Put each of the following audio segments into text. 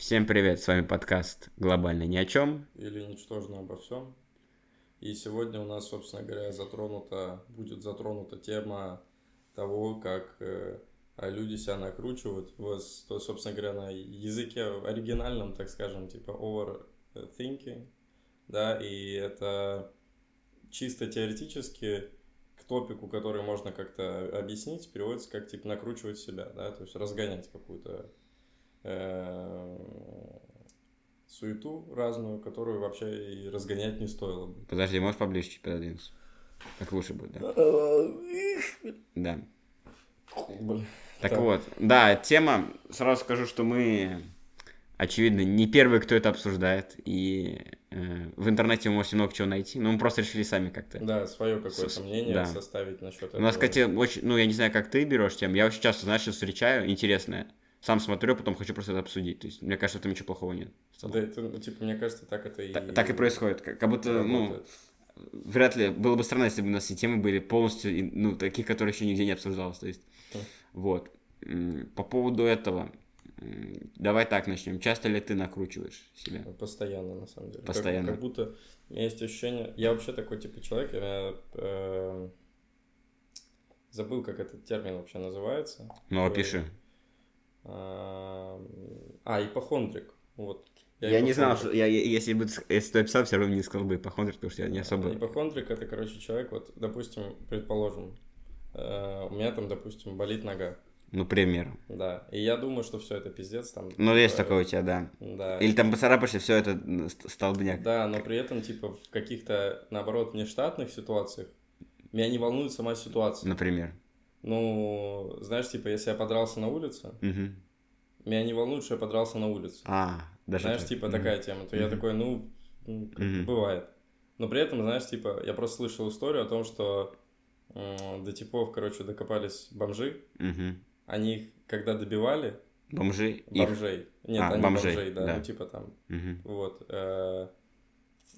Всем привет, с вами подкаст «Глобально ни о чем». Или «Ничтожно обо всем». И сегодня у нас, собственно говоря, затронута, будет затронута тема того, как э, люди себя накручивают, в, то, собственно говоря, на языке оригинальном, так скажем, типа overthinking, да, и это чисто теоретически к топику, который можно как-то объяснить, переводится как, типа, накручивать себя, да, то есть разгонять какую-то суету разную, которую вообще и разгонять не стоило бы. Подожди, можешь поближе чуть пододвинуться? Так лучше будет, да? Да. Так, так вот, да, тема, сразу скажу, что мы, очевидно, не первые, кто это обсуждает, и э, в интернете вы можете много чего найти, но мы просто решили сами как-то. Да, свое какое-то С... мнение да. составить насчет этого. У нас, кстати, очень, ну, я не знаю, как ты берешь тему, я очень часто, знаешь, встречаю интересное, сам смотрю, а потом хочу просто это обсудить. То есть, мне кажется, там ничего плохого нет. Да, это, ну, типа, мне кажется, так это и... Так, так и происходит. Как, как будто, ну, вряд ли, было бы странно, если бы у нас все темы были полностью, ну, таких, которые еще нигде не обсуждалось. То есть, хм. вот. По поводу этого, давай так начнем. Часто ли ты накручиваешь себя? Постоянно, на самом деле. Постоянно. Как, как будто у меня есть ощущение... Я вообще такой типа человек, я э, забыл, как этот термин вообще называется. Ну, опиши. А, ипохондрик. Вот. Я, я не знал, что я, если бы если ты описал, все равно не сказал бы ипохондрик, потому что я не особо... Ипохондрик это, короче, человек, вот, допустим, предположим, э, у меня там, допустим, болит нога. Ну, пример. Да. И я думаю, что все это пиздец там. Ну, есть типа, такое у тебя, да. Да. Или там поцарапаешься, все это столбняк. Да, но при этом, типа, в каких-то, наоборот, нештатных ситуациях меня не волнует сама ситуация. Например. Ну, знаешь, типа, если я подрался на улице, угу. меня не волнует, что я подрался на улице. А, даже Знаешь, так. типа, угу. такая тема. То угу. я такой, ну, угу. бывает. Но при этом, знаешь, типа, я просто слышал историю о том, что э, до типов, короче, докопались бомжи. Угу. Они их, когда добивали... Бомжи? Бомжей. Их... Нет, а, они бомжей, бомжей да, да, ну типа там. Угу. Вот. Э,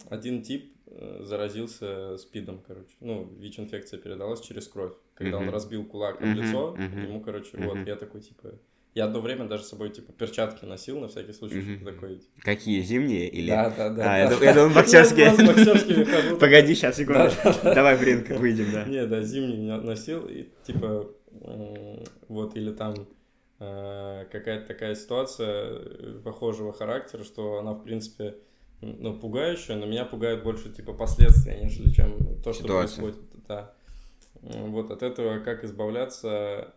один тип э, заразился спидом, короче. Ну, ВИЧ-инфекция передалась через кровь. Когда mm-hmm. он разбил кулак в лицо, mm-hmm. ему, короче, mm-hmm. вот, я такой, типа... Я одно время даже с собой, типа, перчатки носил, на всякий случай, mm-hmm. что такой... Типа... Какие, зимние или... Да, да, да. А, да. я думал, боксерские. Погоди, сейчас, секунду. Давай в ринг выйдем, да. Не, да, зимние носил, и, типа, вот, или там э, какая-то такая ситуация похожего характера, что она, в принципе, ну, пугающая, но меня пугают больше, типа, последствия, нежели чем то, что Ситуация. происходит. Да. Вот от этого как избавляться,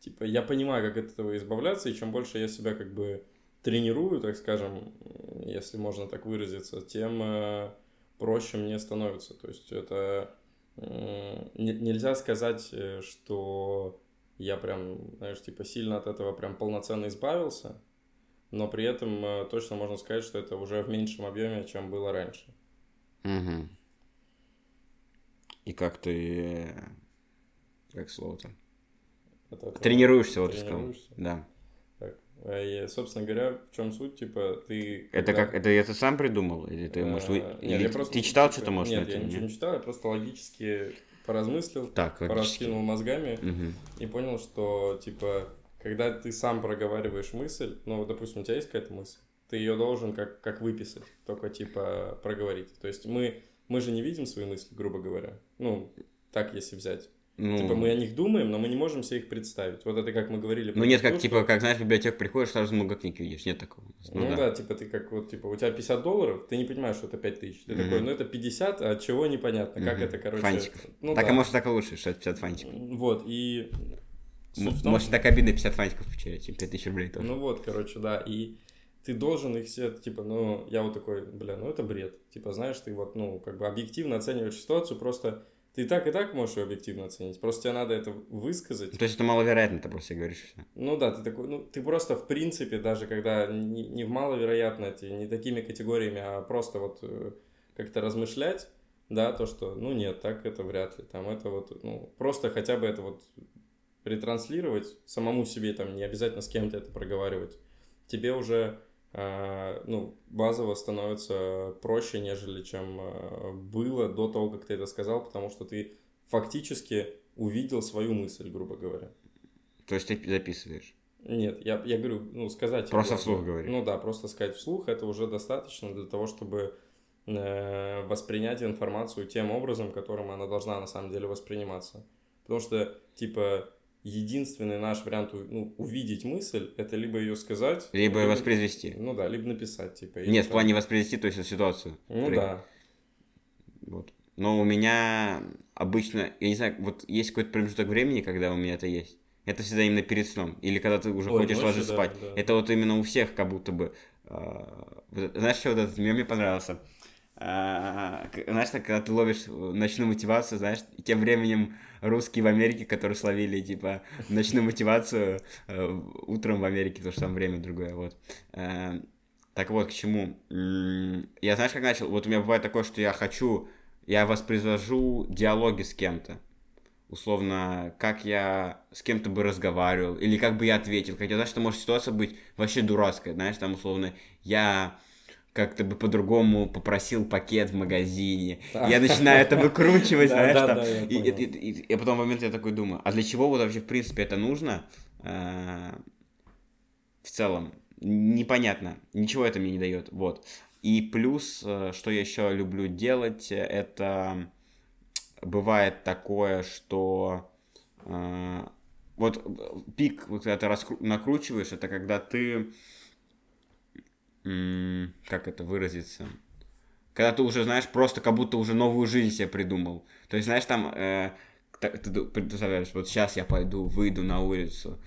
типа, я понимаю, как от этого избавляться, и чем больше я себя как бы тренирую, так скажем, если можно так выразиться, тем э, проще мне становится. То есть это нельзя сказать, э, что я прям, знаешь, типа сильно от этого прям полноценно избавился, но при этом э, точно можно сказать, что это уже в меньшем объеме, чем было раньше. Угу. И как ты... Как слово-то? Это, Тренируешься, вот Тренируешься? сказал. Да. Так. А и, собственно говоря, в чем суть, типа, ты... Это как, это я ты сам придумал? Или ты, может, вы... Нет, или я просто... Ты читал что-то, может, Нет, я ничего не читал, я просто логически поразмыслил, так, пораскинул мозгами угу. и понял, что, типа, когда ты сам проговариваешь мысль, ну, допустим, у тебя есть какая-то мысль, ты ее должен как, как выписать, только типа проговорить. То есть мы, мы же не видим свои мысли, грубо говоря. Ну, так если взять. Ну... Типа мы о них думаем, но мы не можем себе их представить. Вот это как мы говорили. Ну нет, как типа, как знаешь, в библиотеку приходишь, сразу много книг видишь, нет такого. Ну, ну да. да, типа ты как вот, типа у тебя 50 долларов, ты не понимаешь, что это 5 тысяч. Ты mm-hmm. такой, ну это 50, а чего непонятно, mm-hmm. как это, короче. Фантиков. Ну, так, да. а может так и лучше, что это 50 фантиков. Вот, и том, Может, так обидно 50 фантиков потерять, чем 5000 рублей тоже. Ну вот, короче, да, и ты должен их все, типа, ну, я вот такой, бля, ну это бред. Типа, знаешь, ты вот, ну, как бы объективно оцениваешь ситуацию, просто ты так и так можешь ее объективно оценить, просто тебе надо это высказать. То есть это маловероятно, ты просто говоришь все. Ну да, ты такой, ну, ты просто в принципе, даже когда не, не в маловероятности, не такими категориями, а просто вот э, как-то размышлять, да, то, что, ну нет, так это вряд ли, там это вот, ну, просто хотя бы это вот ретранслировать самому себе, там не обязательно с кем-то это проговаривать, тебе уже э, ну, базово становится проще, нежели чем э, было до того, как ты это сказал, потому что ты фактически увидел свою мысль, грубо говоря. То есть ты записываешь? Нет, я, я говорю, ну, сказать... Просто вслух говори. Ну да, просто сказать вслух, это уже достаточно для того, чтобы э, воспринять информацию тем образом, которым она должна на самом деле восприниматься. Потому что, типа, единственный наш вариант ну, увидеть мысль, это либо ее сказать... Либо, либо воспроизвести. Ну да, либо написать, типа. Нет, в плане воспроизвести, то есть ситуацию. Ну При... да. Вот. Но у меня обычно, я не знаю, вот есть какой-то промежуток времени, когда у меня это есть. Это всегда именно перед сном. Или когда ты уже Ой, хочешь ночью, ложиться да, спать. Да. Это вот именно у всех как будто бы... Э, знаешь, что вот этот мем мне понравился? Э, знаешь, так, когда ты ловишь ночную мотивацию, знаешь, тем временем русские в Америке, которые словили, типа, ночную мотивацию э, утром в Америке, потому что там время другое, вот. Э, так вот, к чему? Я, знаешь, как начал? Вот у меня бывает такое, что я хочу, я воспроизвожу диалоги с кем-то. Условно, как я с кем-то бы разговаривал, или как бы я ответил. Хотя, знаешь, что может ситуация быть вообще дурацкая, знаешь, там, условно, я как-то бы по-другому попросил пакет в магазине. Да. Я начинаю это выкручивать, знаешь, там. И потом в момент я такой думаю, а для чего вот вообще в принципе это нужно? Э, в целом, непонятно. Ничего это мне не дает. Вот. И плюс, э, что я еще люблю делать, это бывает такое, что э, вот пик, вот когда ты накручиваешь, это когда ты, как это выразиться, когда ты уже, знаешь, просто как будто уже новую жизнь себе придумал. То есть, знаешь, там, э, ты представляешь, вот сейчас я пойду, выйду на улицу,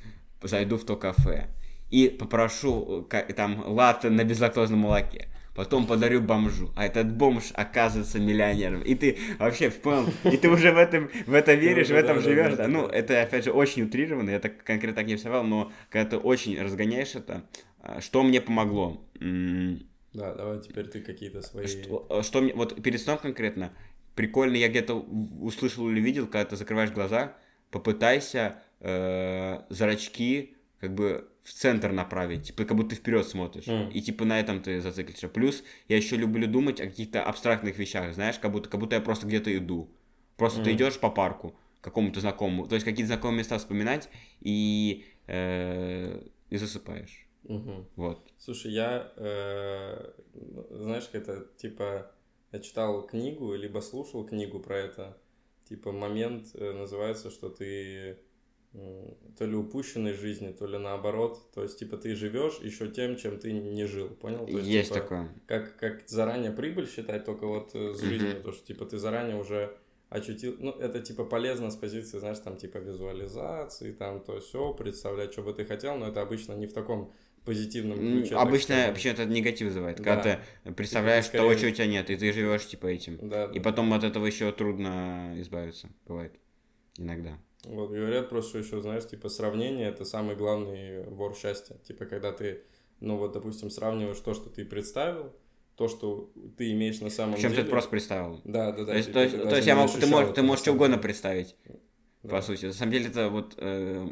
зайду в то кафе, и попрошу там латте на безлактозном молоке. Потом подарю бомжу, а этот бомж оказывается миллионером. И ты вообще понял, и ты уже в этом, в это веришь, в этом живешь. Да. Ну, это, опять же, очень утрированно, я так конкретно так не писал, но когда ты очень разгоняешь это, что мне помогло? Да, давай теперь ты какие-то свои... Что, а, что мне, вот перед сном конкретно, прикольно, я где-то услышал или видел, когда ты закрываешь глаза, попытайся э, зрачки как бы в центр направить, типа как будто ты вперед смотришь. Mm. И типа на этом ты зациклишься. Плюс я еще люблю думать о каких-то абстрактных вещах, знаешь, как будто, как будто я просто где-то иду. Просто mm. ты идешь по парку какому-то знакомому, то есть какие-то знакомые места вспоминать и, э, и засыпаешь. Угу. Вот. Слушай, я, э, знаешь, это типа я читал книгу либо слушал книгу про это. Типа момент э, называется, что ты то ли упущенной жизни, то ли наоборот. То есть, типа, ты живешь еще тем, чем ты не жил, понял? То есть, есть типа, такое. Как, как заранее прибыль считать, только вот э, с жизнью, то, что, типа, ты заранее уже очутил, ну, это, типа, полезно с позиции, знаешь, там, типа, визуализации, там, то все, представлять, что бы ты хотел, но это обычно не в таком позитивном ключе. Обычно вообще это негатив вызывает, да. когда ты представляешь скорее... того, чего у тебя нет, и ты живешь типа этим. Да, и да. потом от этого еще трудно избавиться, бывает. Иногда. Вот, говорят просто еще, знаешь, типа, сравнение – это самый главный вор счастья. Типа, когда ты, ну вот, допустим, сравниваешь то, что ты представил, то, что ты имеешь на самом Причем деле. ты просто представил. Да, да, да. То есть, то есть, то есть я могу, ты, можешь, ты можешь что угодно представить, да. по сути. На самом деле это вот э,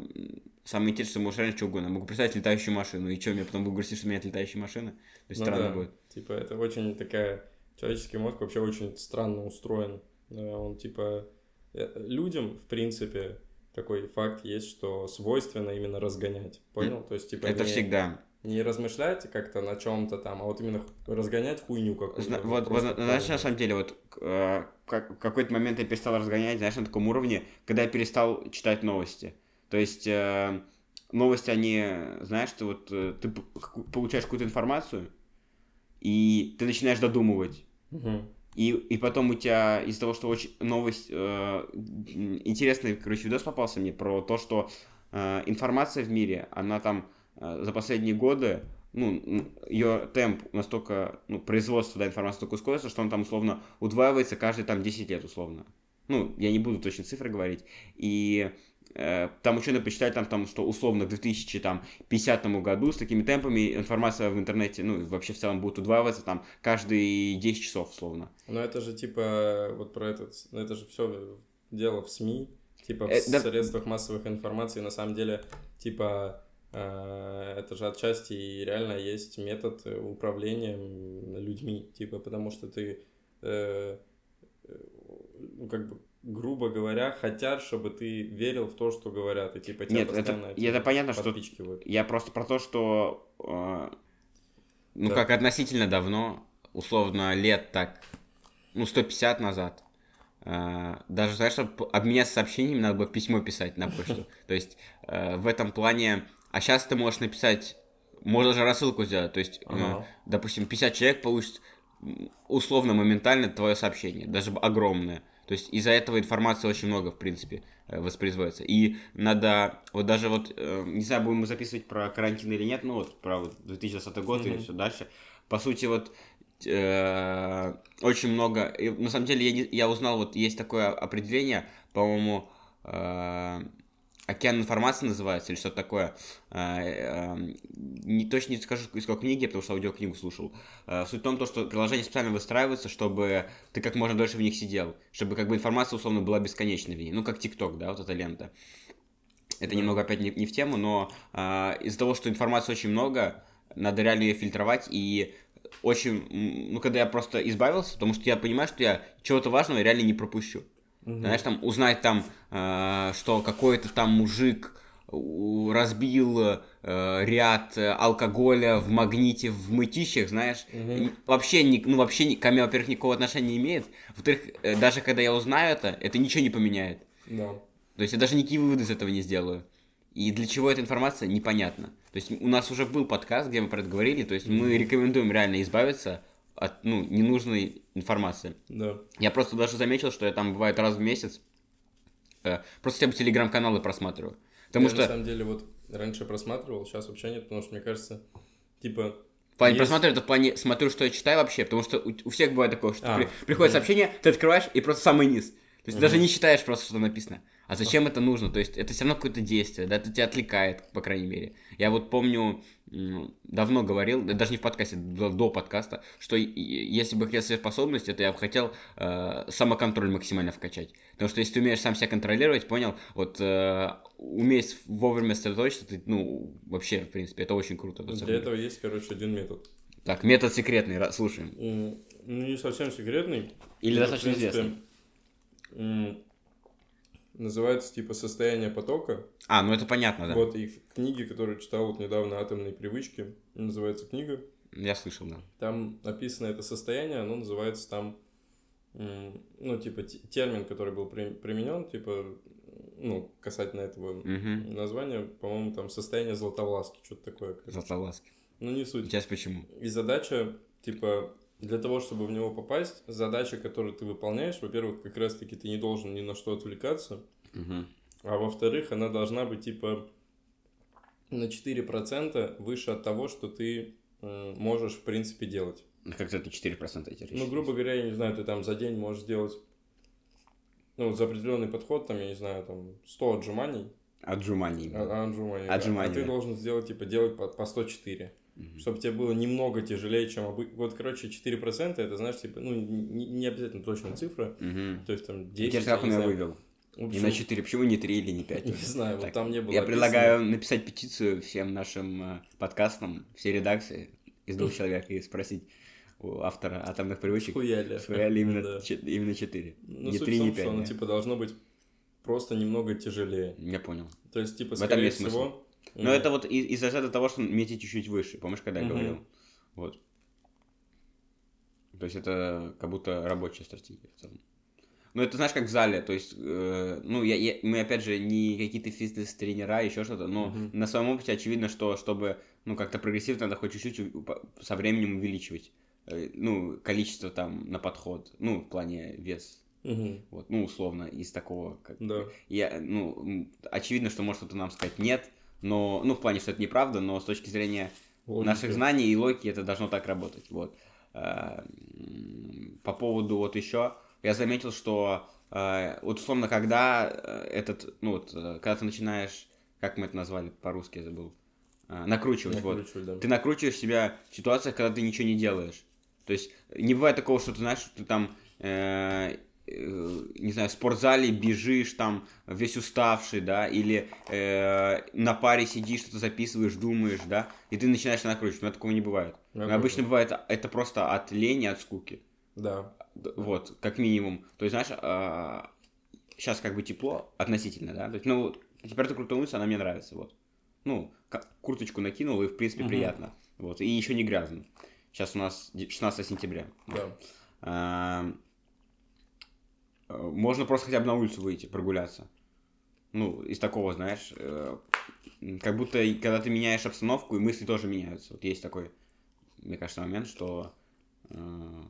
самое интересное, что можешь раньше что угодно. Могу представить летающую машину, и что, мне потом будет грустить, что у меня летающая машина? То есть ну, странно да. будет. Типа, это очень такая... Человеческий мозг вообще очень странно устроен. Он, типа, э, людям, в принципе, такой факт есть, что свойственно именно разгонять. Понял? То есть, типа, это не, всегда. Не размышлять как-то на чем-то там, а вот именно разгонять хуйню какую-то. Зна- вот, вот знаешь, на самом деле, вот э, как, в какой-то момент я перестал разгонять, знаешь, на таком уровне, когда я перестал читать новости. То есть э, новости, они, знаешь, ты вот э, ты получаешь какую-то информацию, и ты начинаешь додумывать. Угу. И, и потом у тебя из-за того, что очень новость, э, интересный, короче, видос попался мне про то, что э, информация в мире, она там э, за последние годы, ну, ее темп настолько, ну, производство да, информации настолько ускорится, что он там условно удваивается каждые там 10 лет условно. Ну, я не буду точно цифры говорить. И там ученые посчитали, там, там, что условно к 2050 году с такими темпами информация в интернете, ну, вообще в целом будет удваиваться там каждые 10 часов, условно. Но это же типа, вот про этот, ну, это же все дело в СМИ, типа в э, да... средствах массовых информации, на самом деле, типа, э, это же отчасти и реально есть метод управления людьми, типа, потому что ты, э, ну, как бы, грубо говоря, хотят, чтобы ты верил в то, что говорят, и типа тебя Нет, это, постоянно это понятно, что я просто про то, что э, ну Да. как относительно давно, условно лет так, ну 150 назад, э, даже знаешь, чтобы обменяться сообщениями, надо было письмо писать на почту. То есть э, в этом плане, а сейчас ты можешь написать, можно даже рассылку сделать, то есть, э, Ага. допустим, 50 человек получит условно моментально твое сообщение, даже огромное. То есть из-за этого информации очень много, в принципе, э, воспроизводится. И надо, вот даже вот, э, не знаю, будем мы записывать про карантин или нет, ну вот про вот 2020 год и Мгм. все дальше. По сути, вот э, очень много, и на самом деле я, не- я узнал, вот есть такое определение, по-моему, э, океан информации называется, или что-то такое. Э, э, не, точно не скажу, из какой книги, потому что аудиокнигу слушал. Э, Суть в том, то, что приложения специально выстраиваются, чтобы ты как можно дольше в них сидел. Чтобы как бы информация, условно, была бесконечной в ней. Ну, как ТикТок, да, вот эта лента. Это Да. немного опять не, не в тему, но а, из-за того, что информации очень много, надо реально ее фильтровать. И очень, ну, когда я просто избавился, потому что я понимаю, что я чего-то важного реально не пропущу. Мгм. Знаешь, там узнать там, э, что какой-то там мужик разбил э, ряд э, алкоголя в магните в мытищах, знаешь, н- вообще, ни- ну, вообще ни- ко мне, во-первых, никакого отношения не имеет. Во-вторых, э, даже когда я узнаю это, это ничего не поменяет. Да. То есть я даже никакие выводы из этого не сделаю. И для чего эта информация, непонятно. То есть у нас уже был подкаст, где мы про это говорили, то есть мы рекомендуем реально избавиться от ну, ненужной информации. Да. Я просто даже заметил, что я там бывает раз в месяц э, просто хотя бы телеграм-каналы просматриваю. Потому я что на самом деле вот раньше просматривал, сейчас вообще нет, потому что мне кажется, типа, в плане есть- просматриваю, это в плане смотрю, что я читаю вообще, потому что у, у всех бывает такое, что А, при- приходит мгм. сообщение, ты открываешь и просто самый низ. То есть ты даже не читаешь просто, что написано. А зачем это нужно? То есть это все равно какое-то действие, да, это тебя отвлекает, по крайней мере. Я вот помню, давно говорил, да даже не в подкасте, до, до подкаста, что если бы хотел себе способность, это я бы хотел э, самоконтроль максимально вкачать. Потому что если ты умеешь сам себя контролировать, понял, вот э, уметь вовремя сосредоточиться, ты, ну, вообще, в принципе, это очень круто. Для этого есть, короче, один метод. Так, метод секретный, слушаем. Ну, не совсем секретный. Или но, достаточно известный. Называется, типа, состояние потока. А, ну это понятно, да. Вот, и в книге, которую читал вот недавно «Атомные привычки», называется книга, Я слышал, да. там описано это состояние, оно называется там, ну, типа, те- термин, который был при- применен, типа, ну, касательно этого Угу. названия, по-моему, там состояние златовласки, что-то такое. Златовласки. Ну, не суть. Сейчас почему? И задача, типа, для того, чтобы в него попасть, задача, которую ты выполняешь, во-первых, как раз-таки ты не должен ни на что отвлекаться, Угу. а во-вторых, она должна быть, типа, на 4% выше от того, что ты м, можешь, в принципе, делать. Как это 4% эти Ну, грубо говоря, я не знаю, ты там за день можешь сделать, ну, за определенный подход, там, я не знаю, там, 100 отжиманий, Отжиманий. а, а, отжиманий, да. Отжиманий, а ты должен сделать, типа, делать по, по 104. Мгм. Чтобы тебе было немного тяжелее, чем обычно. Вот, короче, 4% это, знаешь, типа, ну, не, не обязательно точная цифра. Мгм. То есть там 10. Интересно, как он знаю. вывел? В общем, на 4, почему не 3 или не 5? Не знаю, вот там не было Я описано. предлагаю написать петицию всем нашим э, подкастам, всей редакции из двух человек и спросить у автора атомных привычек, Схуяли. схуяли именно, Да. чет- именно 4. Ну, не суть 3, в том, не что 5. оно, типа, должно быть просто немного тяжелее. Я понял. То есть, типа, В скорее всего... Но это вот из-за этого того, что метить чуть-чуть выше. Помнишь, когда я говорил? Вот. То есть это как будто рабочая стратегия в целом. Ну, это знаешь, как в зале, то есть, э, ну, я, я- мы, опять же, не какие-то фитнес-тренера, еще что-то, но Мгм. на своем опыте очевидно, что, чтобы, ну, как-то прогрессивно, надо хоть чуть-чуть со временем увеличивать, э, ну, количество там на подход, ну, в плане вес, мгм, вот, ну, условно, из такого, как Да. я, ну, очевидно, что может кто-то нам сказать нет, но, ну, в плане, что это неправда, но с точки зрения Логики. наших знаний и логики это должно так работать, вот. М, По поводу вот еще, я заметил, что э, вот условно, когда э, этот, ну вот, э, когда ты начинаешь, как мы это назвали по-русски, я забыл, накручивать, вот. Да. Ты накручиваешь себя в ситуациях, когда ты ничего не делаешь. То есть не бывает такого, что ты знаешь, ты там, э, э, не знаю, в спортзале бежишь там весь уставший, да, или э, на паре сидишь, что-то записываешь, думаешь, да, и ты начинаешь накручивать. Меня такого не бывает. Я обычно бывает это просто от лени, от скуки. Да. Вот, как минимум. То есть, знаешь, а, сейчас как бы тепло относительно, да, то есть, ну, температура крутануться, она мне нравится, вот. Ну, курточку накинул, и, в принципе, угу. приятно. Вот, и еще не грязно. Сейчас у нас 16 сентября. Да. А, можно просто хотя бы на улицу выйти, прогуляться. Ну, из такого, знаешь, э, как будто когда ты меняешь обстановку, и мысли тоже меняются. Вот есть такой, мне кажется, момент, что э,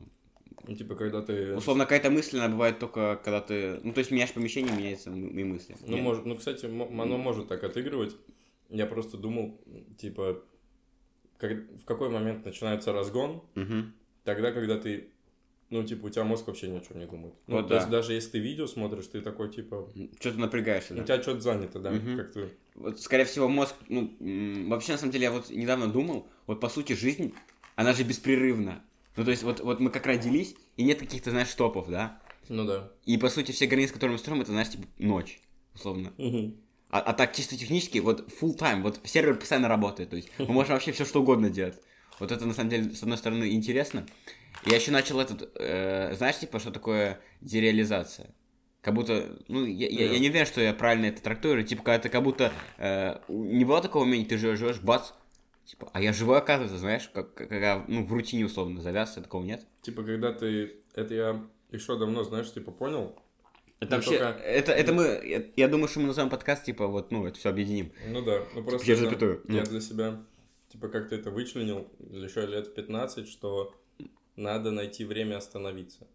ну, типа, когда ты... Условно, какая-то мысль, она бывает только, когда ты... Ну, то есть, меняешь помещение, меняются и мысли. Ну, может, ну, кстати, оно может так отыгрывать. Я просто думал, типа, как, в какой момент начинается разгон, угу. тогда, когда ты ну, типа, у тебя мозг вообще ни о чем не думает. Ну, вот то да. есть, даже если ты видео смотришь, ты такой, типа... Что-то напрягаешься, да? У тебя что-то занято, да, угу. как ты... Вот, скорее всего, мозг, ну, вообще, на самом деле, я вот недавно думал, вот, по сути, жизнь, она же беспрерывна. Ну, то есть, вот, вот мы как родились, и нет каких-то, знаешь, стопов, да? Ну, да. И, по сути, все границы, которые мы строим, это, знаешь, типа, ночь, условно. Угу. А, а так, чисто технически, вот, full time, вот, сервер постоянно работает, то есть, мы можем вообще все что угодно делать. Вот это, на самом деле, с одной стороны, интересно. Я еще начал этот, э, знаешь, типа, что такое дереализация? Как будто, ну, я, я, я не уверен, что я правильно это трактую, типа, когда ты как будто, э, не было такого умения, ты живешь, живешь, бац, типа, а я живой, оказывается, знаешь, как, когда, ну, в рутине условно завязся, такого нет? Типа, когда ты, это я еще давно, знаешь, типа, понял, это вообще, только... это, это мы, я, я думаю, что мы назовем подкаст, типа, вот, ну, это все объединим. Ну да, ну типа, просто я, это, я для себя, типа, как-то это вычленил, еще лет в 15, что надо найти время остановиться.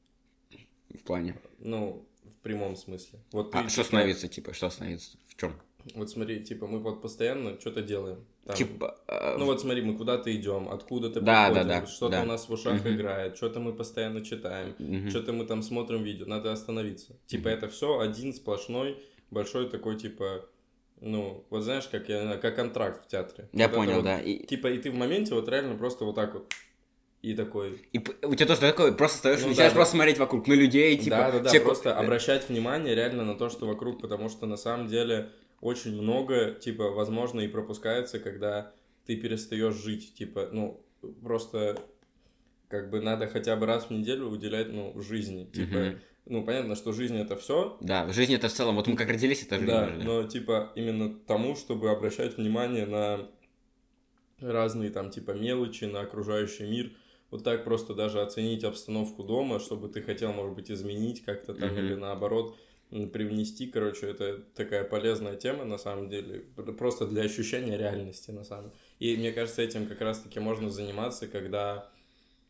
В плане? Ну, в прямом смысле. Вот а ты, что остановиться, типа, что остановиться? В чем? Вот смотри, типа, мы вот постоянно что-то делаем. Там. Типа, э... Ну вот смотри, мы куда-то идем, откуда-то да, приходим, да, да, что-то да. у нас в ушах угу. играет, что-то мы постоянно читаем, угу. что-то мы там смотрим видео, надо остановиться. Типа, угу. это все один сплошной, большой такой, типа, ну, вот знаешь, как я как контракт в театре. Я вот понял, вот, да. И... Типа, и ты в моменте вот реально просто вот так вот и такой... И у тебя тоже такое, просто стоишь, ну, начинаешь да, просто да. смотреть вокруг, на людей, типа... Да, да, да, все... просто обращать внимание реально на то, что вокруг, потому что на самом деле очень много, типа, возможно, и пропускается, когда ты перестаешь жить, типа, ну, просто как бы надо хотя бы раз в неделю уделять, ну, жизни, типа... Mm-hmm. Ну, понятно, что жизнь это все. Да, жизнь это в целом. Вот мы как родились, это жизнь. Да, да, но типа именно тому, чтобы обращать внимание на разные там типа мелочи, на окружающий мир, вот так просто даже оценить обстановку дома, чтобы ты хотел, может быть, изменить как-то там mm-hmm. или наоборот привнести, короче, это такая полезная тема на самом деле, просто для ощущения реальности на самом деле. И мне кажется, этим как раз-таки можно заниматься, когда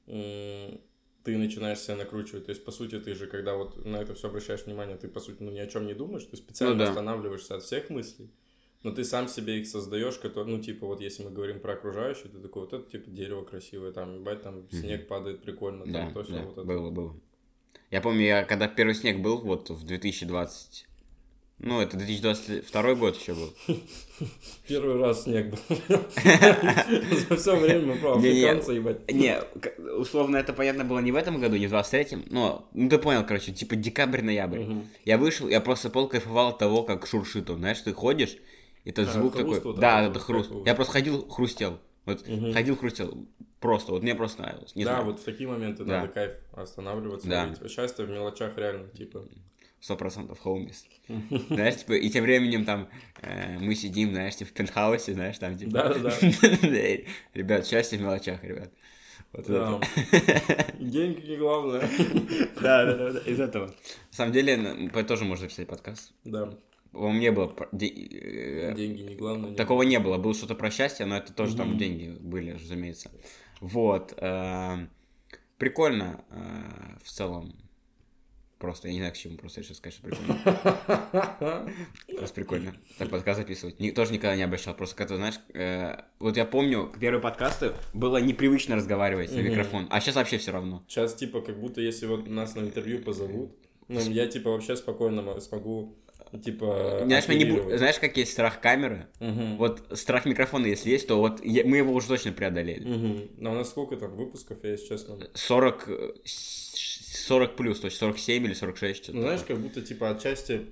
м- ты начинаешь себя накручивать. То есть, по сути, ты же, когда вот на это все обращаешь внимание, ты, по сути, ну, ни о чем не думаешь, ты специально ну, да. останавливаешься от всех мыслей но ты сам себе их создаешь, который, ну, типа, вот если мы говорим про окружающее, ты такой, вот это, типа, дерево красивое, там, ебать, там, снег падает прикольно, там, да, то да, вот это. было, было. Я помню, я, когда первый снег был, вот, в 2020, ну, это 2022 год еще был. Первый раз снег был. За все время про африканца, ебать. Не, условно, это понятно было не в этом году, не в 23-м, но, ну, ты понял, короче, типа декабрь-ноябрь. Я вышел, я просто пол кайфовал от того, как шуршит он, знаешь, ты ходишь, это а, звук такой. Вот да, это хруст. Я просто ходил, хрустел. Вот угу. ходил, хрустел. Просто, вот мне просто нравилось. Не да, знаю. вот в такие моменты да. надо кайф останавливаться. Да. Счастье в мелочах реально, типа. Сто процентов хоумис. Знаешь, типа, и тем временем там э, мы сидим, знаешь, типа, в пентхаусе, знаешь, там, типа... Да-да-да. Ребят, счастье в мелочах, ребят. Вот да. Деньги не главное. Да, да, да, из этого. На самом деле, тоже можно записать подкаст. Да. У меня было... Э, деньги не главное. Такого не было. Было что-то про счастье, но это тоже там деньги были, разумеется. Вот. Эм, прикольно э, в целом. Просто, я не знаю, к чему, просто сейчас скажу, что прикольно. Просто прикольно. Так подкаст записывать. тоже никогда не обращал. Просто когда, знаешь, э, вот я помню, первые подкасты было непривычно разговаривать на микрофон, а сейчас вообще все равно. Сейчас, типа, как будто если вот нас на интервью позовут, ну, я, типа, вообще спокойно смогу типа знаешь, мы не, знаешь, как есть страх камеры? Угу. Вот страх микрофона, если есть, то вот я, мы его уже точно преодолели. Угу. Но у нас сколько там выпусков, я если честно? 40, 40 плюс, то есть 47 или 46. Ну, знаешь, как будто, типа, отчасти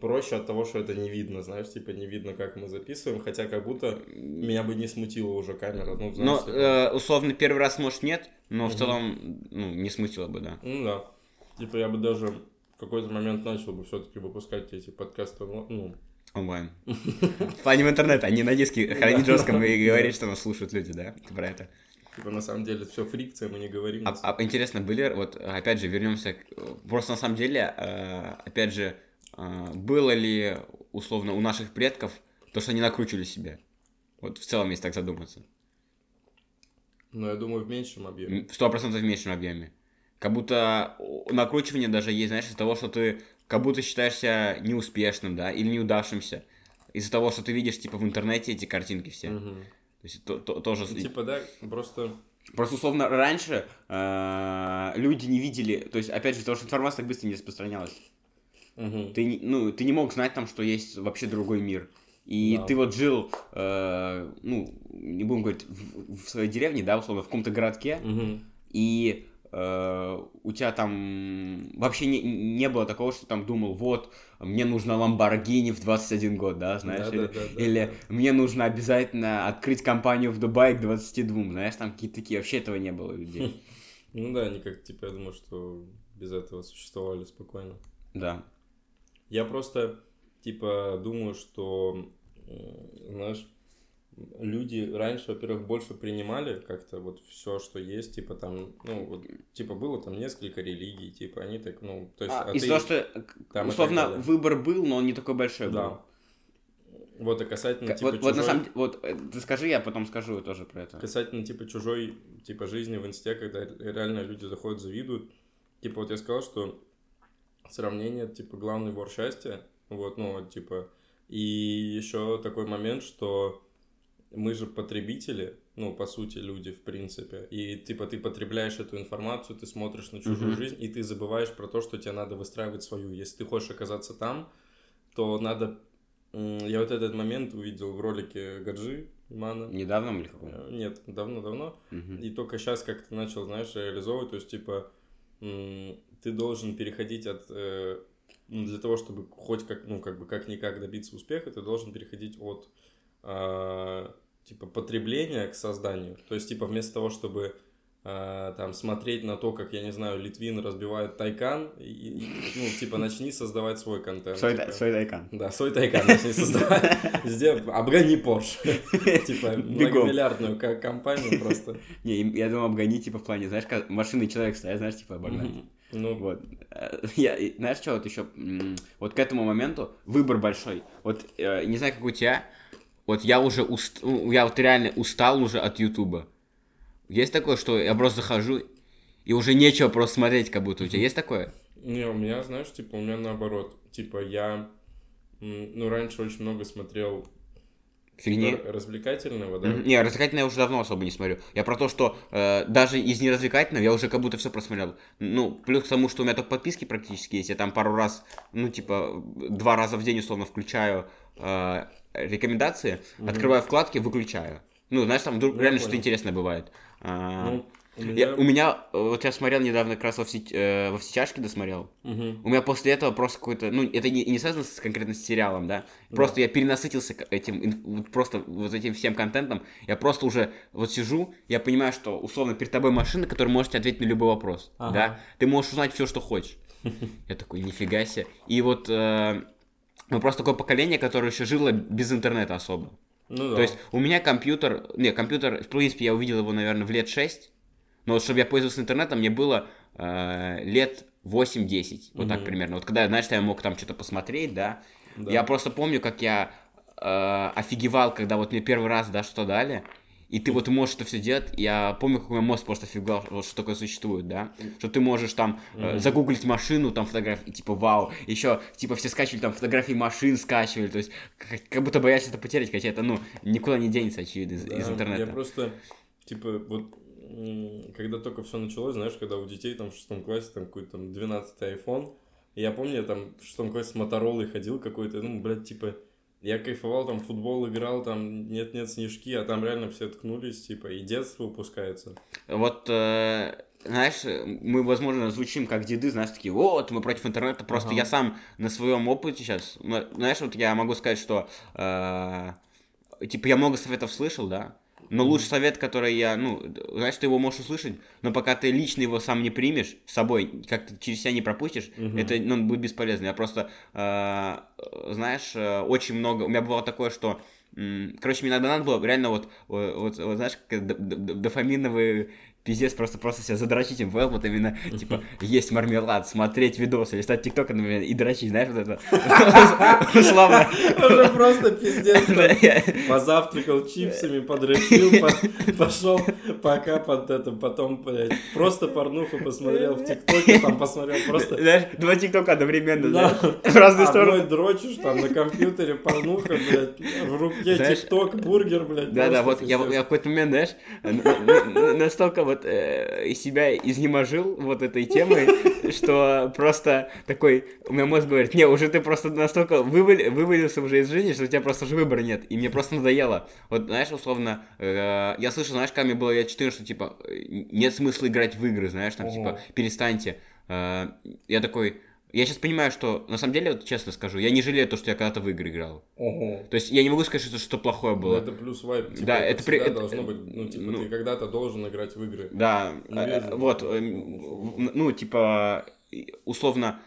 проще от того, что это не видно, знаешь, типа не видно, как мы записываем, хотя как будто меня бы не смутила уже камера. Ну, знаешь, но, типа... э, условно, первый раз, может, нет, но угу. в целом, ну, не смутило бы, да. Ну, да. Типа, я бы даже какой-то момент начал бы все-таки выпускать эти подкасты, ну, онлайн. В плане в интернет, а не на диске хранить жестком и говорить, что нас слушают люди, да? Ты про это? Типа, на самом деле, все фрикция, мы не говорим. А, а интересно, были, вот, опять же, вернемся, просто на самом деле, э, опять же, э, было ли, условно, у наших предков то, что они накручивали себе? Вот в целом, если так задуматься. Ну, я думаю, в меньшем объеме. Сто процентов в меньшем объеме. Как будто накручивание даже есть, знаешь, из того, что ты как будто считаешься неуспешным, да, или неудавшимся. Из-за того, что ты видишь, типа, в интернете эти картинки все. Угу. То есть то, то, тоже... Ну, типа, да, просто... Просто, условно, раньше э, люди не видели... То есть, опять же, потому что информация так быстро не распространялась. Угу. Ты, ну, ты не мог знать там, что есть вообще другой мир. И да. ты вот жил, э, ну, не будем говорить, в, в своей деревне, да, условно, в каком-то городке, угу. и у тебя там вообще не, не было такого, что там думал, вот, мне нужно Ламборгини в 21 год, да, знаешь, да, или, да, да, или да. мне нужно обязательно открыть компанию в Дубае к 22, знаешь, там какие-то такие, вообще этого не было у людей. Ну да, они как, типа, я думаю, что без этого существовали спокойно. Да. Я просто, типа, думаю, что, знаешь, люди раньше, во-первых, больше принимали как-то вот все, что есть, типа там, ну, вот, типа было там несколько религий, типа они так, ну, то есть... А, а из-за того, что, там, условно, выбор был, но он не такой большой да. был. Вот, а касательно, типа, вот, чужой... вот, на самом... вот, э, ты скажи, я потом скажу тоже про это. Касательно, типа, чужой, типа, жизни в инсте, когда реально люди заходят, завидуют. Типа, вот я сказал, что сравнение, типа, главный вор счастья, вот, ну, вот, типа, и еще такой момент, что мы же потребители, ну, по сути, люди, в принципе. И, типа, ты потребляешь эту информацию, ты смотришь на чужую mm-hmm. жизнь, и ты забываешь про то, что тебе надо выстраивать свою. Если ты хочешь оказаться там, то надо... Я вот этот момент увидел в ролике Гаджи Мана. Недавно или какой? Нет, давно-давно. Mm-hmm. И только сейчас как-то начал, знаешь, реализовывать. То есть, типа, ты должен переходить от... Э, для того, чтобы хоть как, ну, как бы как-никак добиться успеха, ты должен переходить от э, типа потребления к созданию. То есть, типа, вместо того, чтобы э, там смотреть на то, как, я не знаю, Литвин разбивает тайкан, и, и, ну, типа, начни создавать свой контент. Свой, типа. свой тайкан. Да, свой тайкан начни создавать. Везде обгони Порш. Типа, многомиллиардную компанию просто. Не, я думаю, обгони, типа, в плане, знаешь, как машины человек стоят, знаешь, типа, обогнать. Ну, вот. Я, знаешь, что вот еще, вот к этому моменту выбор большой. Вот, э, не знаю, как у тебя, вот я уже уст... Ну, я вот реально устал уже от Ютуба. Есть такое, что я просто захожу и уже нечего просто смотреть, как будто у тебя есть такое? Не, у меня, знаешь, типа, у меня наоборот. Типа, я, ну, раньше очень много смотрел Фигни. Развлекательного, да? Mm-hmm. Не, развлекательное я уже давно особо не смотрю. Я про то, что э, даже из неразвлекательного я уже как будто все просмотрел. Ну, плюс к тому, что у меня только подписки практически есть. Я там пару раз, ну, типа, два раза в день условно включаю э, рекомендации, угу. открываю вкладки, выключаю. Ну, знаешь, там вдруг я реально что-то интересное бывает. А, ну, у меня... Я, у меня, вот я смотрел недавно как раз во все, э, во все тяжкие досмотрел. Угу. У меня после этого просто какой-то, ну, это не, не связано с конкретно с сериалом, да. Просто да. я перенасытился этим, просто вот этим всем контентом. Я просто уже вот сижу, я понимаю, что условно перед тобой машина, которая может ответить на любой вопрос, ага. да. Ты можешь узнать все, что хочешь. Я такой, нифига себе. И вот э, мы просто такое поколение, которое еще жило без интернета особо. Ну, да. То есть у меня компьютер, не, компьютер, в принципе, я увидел его, наверное, в лет 6, но вот, чтобы я пользовался интернетом, мне было э, лет 8-10, вот угу. так примерно. Вот когда, знаешь, я мог там что-то посмотреть, да, да. я просто помню, как я э, офигевал, когда вот мне первый раз, да, что дали, и ты вот можешь это все делать. Я помню, как у меня мозг просто офигал, вот что такое существует, да? Что ты можешь там э, загуглить машину, там фотографии, и типа вау. Еще типа все скачивали там фотографии машин, скачивали. То есть как, как будто боялись это потерять, хотя это, ну, никуда не денется, очевидно, из, да, из интернета. Я просто, типа, вот когда только все началось, знаешь, когда у детей там в шестом классе там какой-то там 12 iPhone, я помню, я там в шестом классе с Моторолой ходил какой-то, ну, блядь, типа, я кайфовал, там, футбол играл, там, нет-нет, снежки, а там реально все ткнулись, типа, и детство упускается. Вот, э, знаешь, мы, возможно, звучим как деды, знаешь, такие, вот, мы против интернета, просто ага. я сам на своем опыте сейчас, знаешь, вот я могу сказать, что, э, типа, я много советов слышал, да, Но лучший совет, который я, ну, знаешь, ты его можешь услышать, но пока ты лично его сам не примешь с собой, как-то через себя не пропустишь, Мгм. это ну, будет бесполезно. Я просто, э, знаешь, э, очень много... У меня бывало такое, что... Короче, мне иногда надо было реально вот, вот, вот, знаешь, как д- д- д- дофаминовый пиздец, просто, просто себя задрочить им вот именно, типа, есть мармелад, смотреть видосы, листать тикток, например, и дрочить, знаешь, вот это. Условно. Уже просто пиздец. Позавтракал чипсами, подрочил, по- пошел пока под это, потом, блядь, просто порнуху посмотрел в ТикТоке, там посмотрел просто... Знаешь, два тиктока одновременно, Да. в разные стороны. Одной дрочишь, там на компьютере порнуха, блядь, в руке ТикТок, бургер, блядь. Да, да, просто вот я, в какой-то момент, знаешь, настолько вот э, себя изнеможил вот этой темой, что просто такой, у меня мозг говорит, не, уже ты просто настолько вывали- вывалился уже из жизни, что у тебя просто уже выбора нет, и мне просто надоело. Вот, знаешь, условно, э, я слышал, знаешь, когда мне было лет 14, что, типа, нет смысла играть в игры, знаешь, там, типа, перестаньте. Э, я такой, я сейчас понимаю, что, на самом деле, вот честно скажу, я не жалею то, что я когда-то в игры играл. Ого. То есть я не могу сказать, что что плохое Ну, было. Это плюс вайп. Типа, Да, это, это при- это- должно быть, ну, типа, ну- ты когда-то должен играть в игры. Да, вижу. вот, э, ну, типа, условно,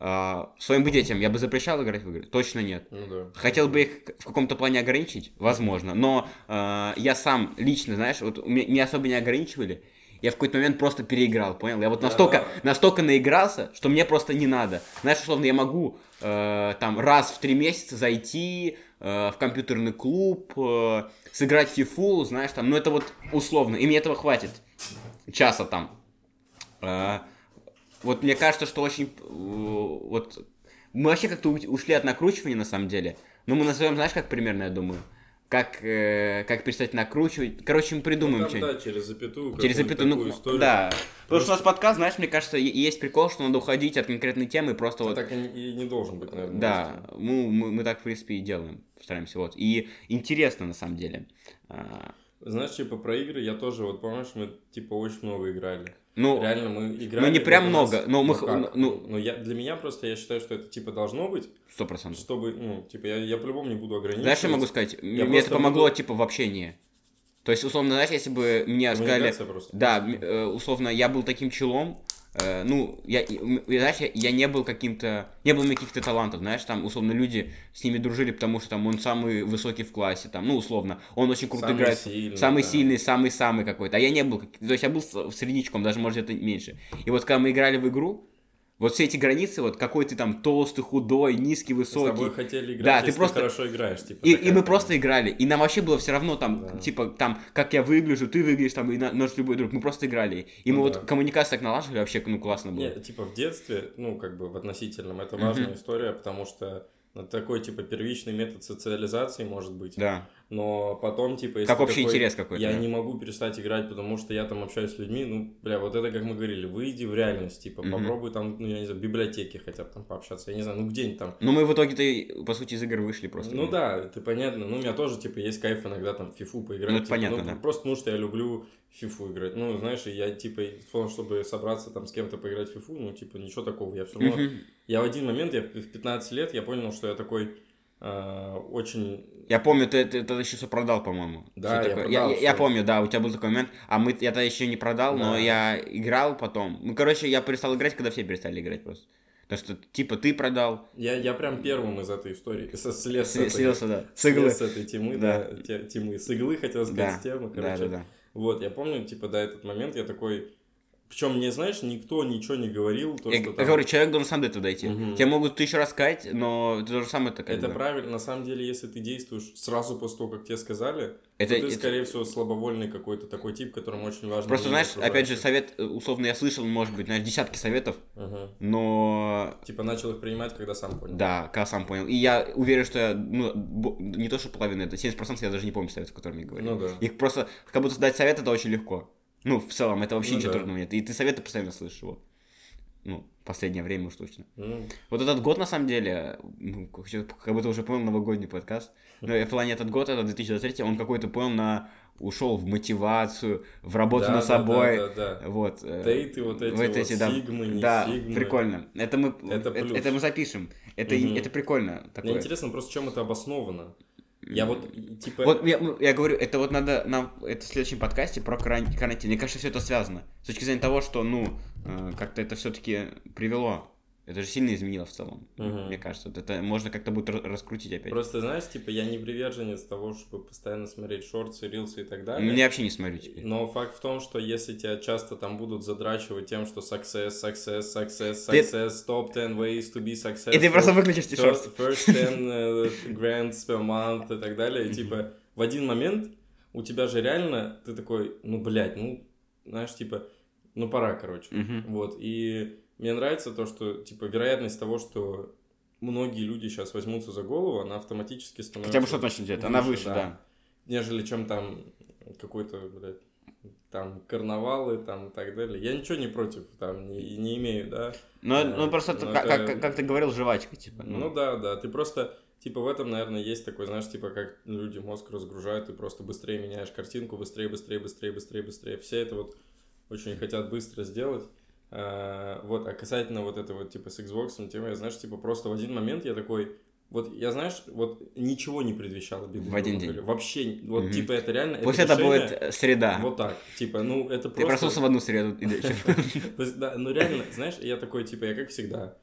а, своим бы детям я бы запрещал играть в игры? Точно нет. Ну да. Хотел бы их в каком-то плане ограничить? Возможно. Но э, я сам лично, знаешь, вот ме- меня особо не ограничивали. Я в какой-то момент просто переиграл, понял? Я вот Да, настолько, да. настолько наигрался, что мне просто не надо. Знаешь, условно, я могу э, там раз в три месяца зайти э, в компьютерный клуб, э, сыграть в фифу, знаешь, там, ну это вот условно, и мне этого хватит. Часа там. Э, вот мне кажется, что очень... э, Вот мы вообще как-то ушли от накручивания, на самом деле. Ну, мы назовем, знаешь, как примерно, я думаю? Как, э, как перестать накручивать. Короче, мы придумаем Ну, там, что-нибудь. да, через запятую. Через запятую, ну, историю. да. Потому что у нас подкаст, знаешь, мне кажется, есть прикол, что надо уходить от конкретной темы и просто А вот... так и не- и не должен быть, наверное. Да, мы, мы, мы так, в принципе, и делаем, стараемся, вот. И интересно, на самом деле. А, Знаешь, типа про игры я тоже, вот помнишь, мы типа очень много играли. Ну, Реально мы играли. ну, не прям нас- много, но мы х- как? ну- Ну, я, для меня просто, я считаю, что это типа должно быть, сто процентов. чтобы, ну, типа, я, я по-любому не буду ограничивать. Знаешь, что я могу сказать? Мне Я мне это помогло, буду- типа, в общении. То есть, условно, знаешь, если бы мне сказали... Просто. Да, э, условно, я был таким челом, э, ну, я, знаешь, я, я не был каким-то, не было у меня каких-то талантов, знаешь, там, условно, люди с ними дружили, потому что там он самый высокий в классе, там, ну, условно, он очень круто Самый играет, сильный, самый да. сильный, самый-самый какой-то, а я не был, то есть я был с- среднячком, даже, может, это меньше. И вот, когда мы играли в игру, вот все эти границы, вот какой ты там толстый, худой, низкий, Мы с тобой высокий, хотели играть, Да, ты просто- хорошо играешь, типа. и, и мы просто играли. И нам вообще было все равно там, Да. типа, там, как я выгляжу, ты выглядишь, там, и на- наш любой друг. Мы просто играли. И Ну мы да. вот коммуникацию так налаживали, вообще, ну, классно было. Не, типа в детстве, ну, как бы в относительном, это важная история, потому что такой, типа, первичный метод социализации может быть. Да. Но потом, типа, если Как общий такой, интерес какой-то. Я да. не могу перестать играть, потому что я там общаюсь с людьми, ну, бля, вот это, как мы говорили, выйди в реальность, типа, Мгм. попробуй там, ну, я не знаю, в библиотеке хотя бы там пообщаться, я не знаю, ну, где-нибудь там. Ну, мы в итоге-то, по сути, из игр вышли просто. Ну да, это понятно. Ну, у меня тоже, типа, есть кайф иногда там в фифу поиграть. Ну, это типа, понятно, ну, да. Просто потому что я люблю фифу играть. Ну, знаешь, я, типа, чтобы собраться там с кем-то поиграть в фифу, ну, типа, ничего такого. Я все равно... Мгм. Я в один момент, я в в 15 лет, я понял, что я такой а, очень... Я помню, ты, ты, ты еще все продал, по-моему. Да, я такое. продал я, я помню, да, у тебя был такой момент. А мы, я тогда еще не продал, но Да. я играл потом. Ну, короче, я перестал играть, когда все перестали играть просто. Потому что, типа, ты продал, Я, я прям первым из этой истории со, слез, с слез, этой- слился, да, с слез иглы. с этой темы, Да. да, те- темы, с иглы, хотел сказать, Да, с темы, да, короче. да, да. Вот, я помню, типа, до этот момент я такой... Причем мне, знаешь, никто ничего не говорил, то, Я, что я там... говорю, человек должен сам до этого дойти. Мгм. Тебе могут тысячу раз сказать, но ты должен сам это как Это правильно, на самом деле, если ты действуешь сразу после того, как тебе сказали, Это, то ты, это- скорее всего, слабовольный какой-то такой тип, которому очень важно... Просто, знаешь, опять же, окружающих. совет, э, условно, я слышал, может быть, знаешь, десятки советов, Ага. но Типа начал их принимать, когда сам понял. да, когда сам понял. И я уверен, что я, ну, не то, что половина, это 70% я даже не помню советов, которые мне говорили. Ну да. Их просто, как будто дать совет, это очень легко. Ну, в целом, это вообще Ну ничего да. трудного нет. И ты советы постоянно слышишь, вот. Ну, последнее время уж точно. Ну, Вот этот год, на самом деле, ну, как будто уже понял новогодний подкаст. Но в плане этот год, это 2023, он какой-то понял на ушел в мотивацию, в работу да, над собой. Да, да, да. Вот. э, Тейты вот эти вот вот, эти, да. сигмы, не Да, сигмы. прикольно. Это мы, Это это, это мы запишем. Это, Мгм. это прикольно. Мне Такое. интересно просто, чем это обосновано. Я вот, типа... Вот я, я говорю, это вот надо нам, это в следующем подкасте про карантин. Мне кажется, все это связано. С точки зрения того, что, ну, э, как-то это все-таки привело это же сильно изменило в целом, угу. мне кажется. Это можно как-то будет раскрутить опять. Просто, знаешь, типа, я не приверженец того, чтобы постоянно смотреть шорты, рилсы и так далее. Я вообще не смотрю теперь. Но факт в том, что если тебя часто там будут задрачивать тем, что success, success, success, success, ты... top 10 ways to be successful. И ты просто выключишь эти шорты. First 10 uh, grants per month и так далее. И типа, в один момент у тебя же реально, ты такой, ну, блядь, ну, знаешь, типа, ну, пора, короче. Вот, и мне нравится то, что, типа, вероятность того, что многие люди сейчас возьмутся за голову, она автоматически становится... Хотя бы что-то начнет делать, она выше, да. да. Нежели чем там какой-то, блядь, там карнавалы там и так далее. Я ничего не против, там не, не имею, да. Но, а, ну просто но как, это... как, как ты говорил, жвачка, типа. Ну. ну да, да. Ты просто, типа, в этом, наверное, есть такой, знаешь, типа, как люди мозг разгружают, ты просто быстрее меняешь картинку, быстрее, быстрее, быстрее, быстрее, быстрее. Все это вот очень хотят быстро сделать. А, вот, а касательно вот этого, типа, с Xbox, тема, я, знаешь, типа, просто в один момент я такой, вот, я, знаешь, вот ничего не предвещало беды. В один день. Вообще, вот, угу. типа, это реально... Пусть это, это будет э, среда. Вот так, типа, ну, это просто... Ты проснулся в одну среду и Да, ну, реально, знаешь, я такой, типа, я как всегда,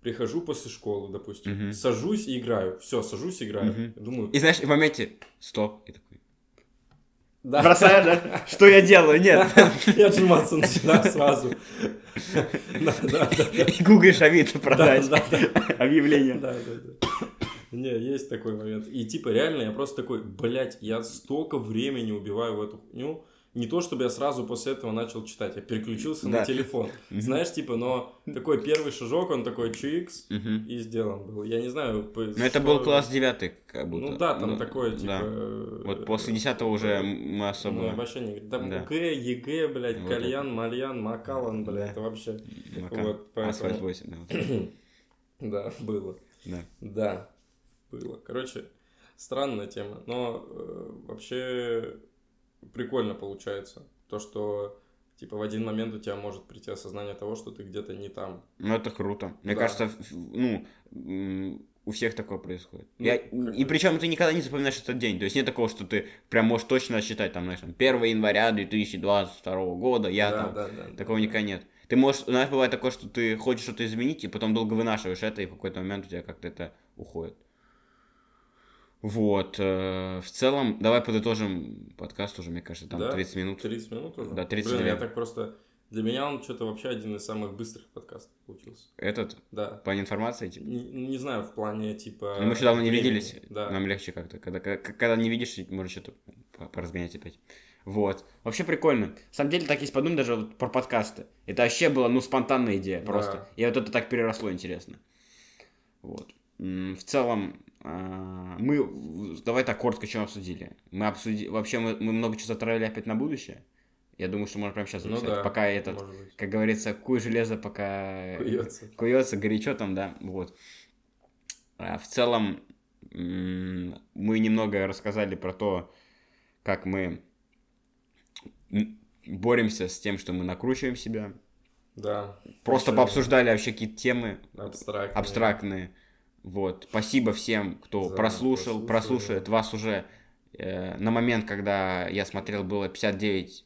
прихожу после школы, допустим, сажусь и играю, все, сажусь и играю, думаю... И знаешь, в моменте, стоп, и такой, да. Бросаю, да? Что я делаю? Нет. И отжиматься начинаю сразу. И гуглишь Авито продать. Объявление. Да, да, да. Не, есть такой момент. И типа реально я просто такой, блядь, я столько времени убиваю в эту хуйню не то, чтобы я сразу после этого начал читать, я переключился да. на телефон. Знаешь, типа, но такой первый шажок, он такой чикс и сделан был. Я не знаю... Но что... это был класс девятый, как будто. Ну да, там ну, такое, типа... Да. Вот после десятого уже мы особо... Ну, вообще не... Там да. Г, ЕГЭ, блядь, вот Кальян, это. Мальян, Макалан, блядь, да. это вообще... Мака. Вот, поэтому... Асфальт 8, да. Вот. да, было. Да. Да, было. Короче, странная тема, но э, вообще прикольно получается. То, что типа в один момент у тебя может прийти осознание того, что ты где-то не там. Ну, это круто. Мне да. кажется, ну, у всех такое происходит. Ну, Я, и причем ты никогда не запоминаешь этот день. То есть нет такого, что ты прям можешь точно считать, там, знаешь, там, 1 января 2022 года, я да, там, да, да, такого да, никогда да. нет. Ты можешь, знаешь, бывает такое, что ты хочешь что-то изменить, и потом долго вынашиваешь это, и в какой-то момент у тебя как-то это уходит. Вот. Э, в целом, давай подытожим подкаст уже, мне кажется, там да? 30 минут. 30 минут уже? Да, 30 Блин, я так просто... Для меня он что-то вообще один из самых быстрых подкастов получился. Этот? Да. По информации, типа? Не, не знаю, в плане, типа... Ну, мы еще давно не виделись. Да. Нам легче как-то. Когда, когда не видишь, можно что-то поразгонять опять. Вот. Вообще прикольно. На самом деле, так есть подумать даже вот про подкасты. Это вообще была, ну, спонтанная идея да. просто. И вот это так переросло, интересно. Вот. В целом, мы, давай так коротко, что обсудили. Мы обсудили, вообще мы, мы много чего затравили опять на будущее. Я думаю, что можно прямо сейчас записать. Ну да, пока этот, как говорится, куй железо, пока куется. куется, горячо там, да, вот. А в целом, мы немного рассказали про то, как мы боремся с тем, что мы накручиваем себя. Да. Просто пообсуждали вообще какие-то темы абстрактные. абстрактные. Вот. Спасибо всем, кто За прослушал, прослушает вас уже. Э, на момент, когда я смотрел, было 59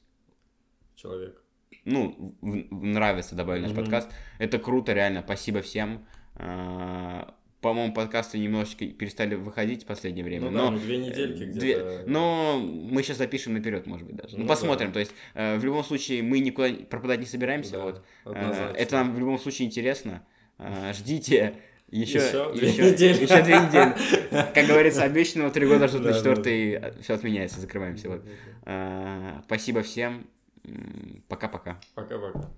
человек. Ну, в, нравится добавили наш mm-hmm. подкаст. Это круто, реально. Спасибо всем. Э, по-моему, подкасты немножечко перестали выходить в последнее время. Ну, но, да, две недельки где-то. Две... Но мы сейчас запишем наперед, может быть, даже. Ну, ну посмотрим. Да. То есть, э, в любом случае, мы никуда пропадать не собираемся. Да, вот. Э, это нам в любом случае интересно. Э, ждите еще, еще, две еще, недели. Еще две недели. Как говорится, обещанного три года ждут на четвертый. Все отменяется, закрываемся. Вот. А, спасибо всем. Пока-пока. Пока-пока.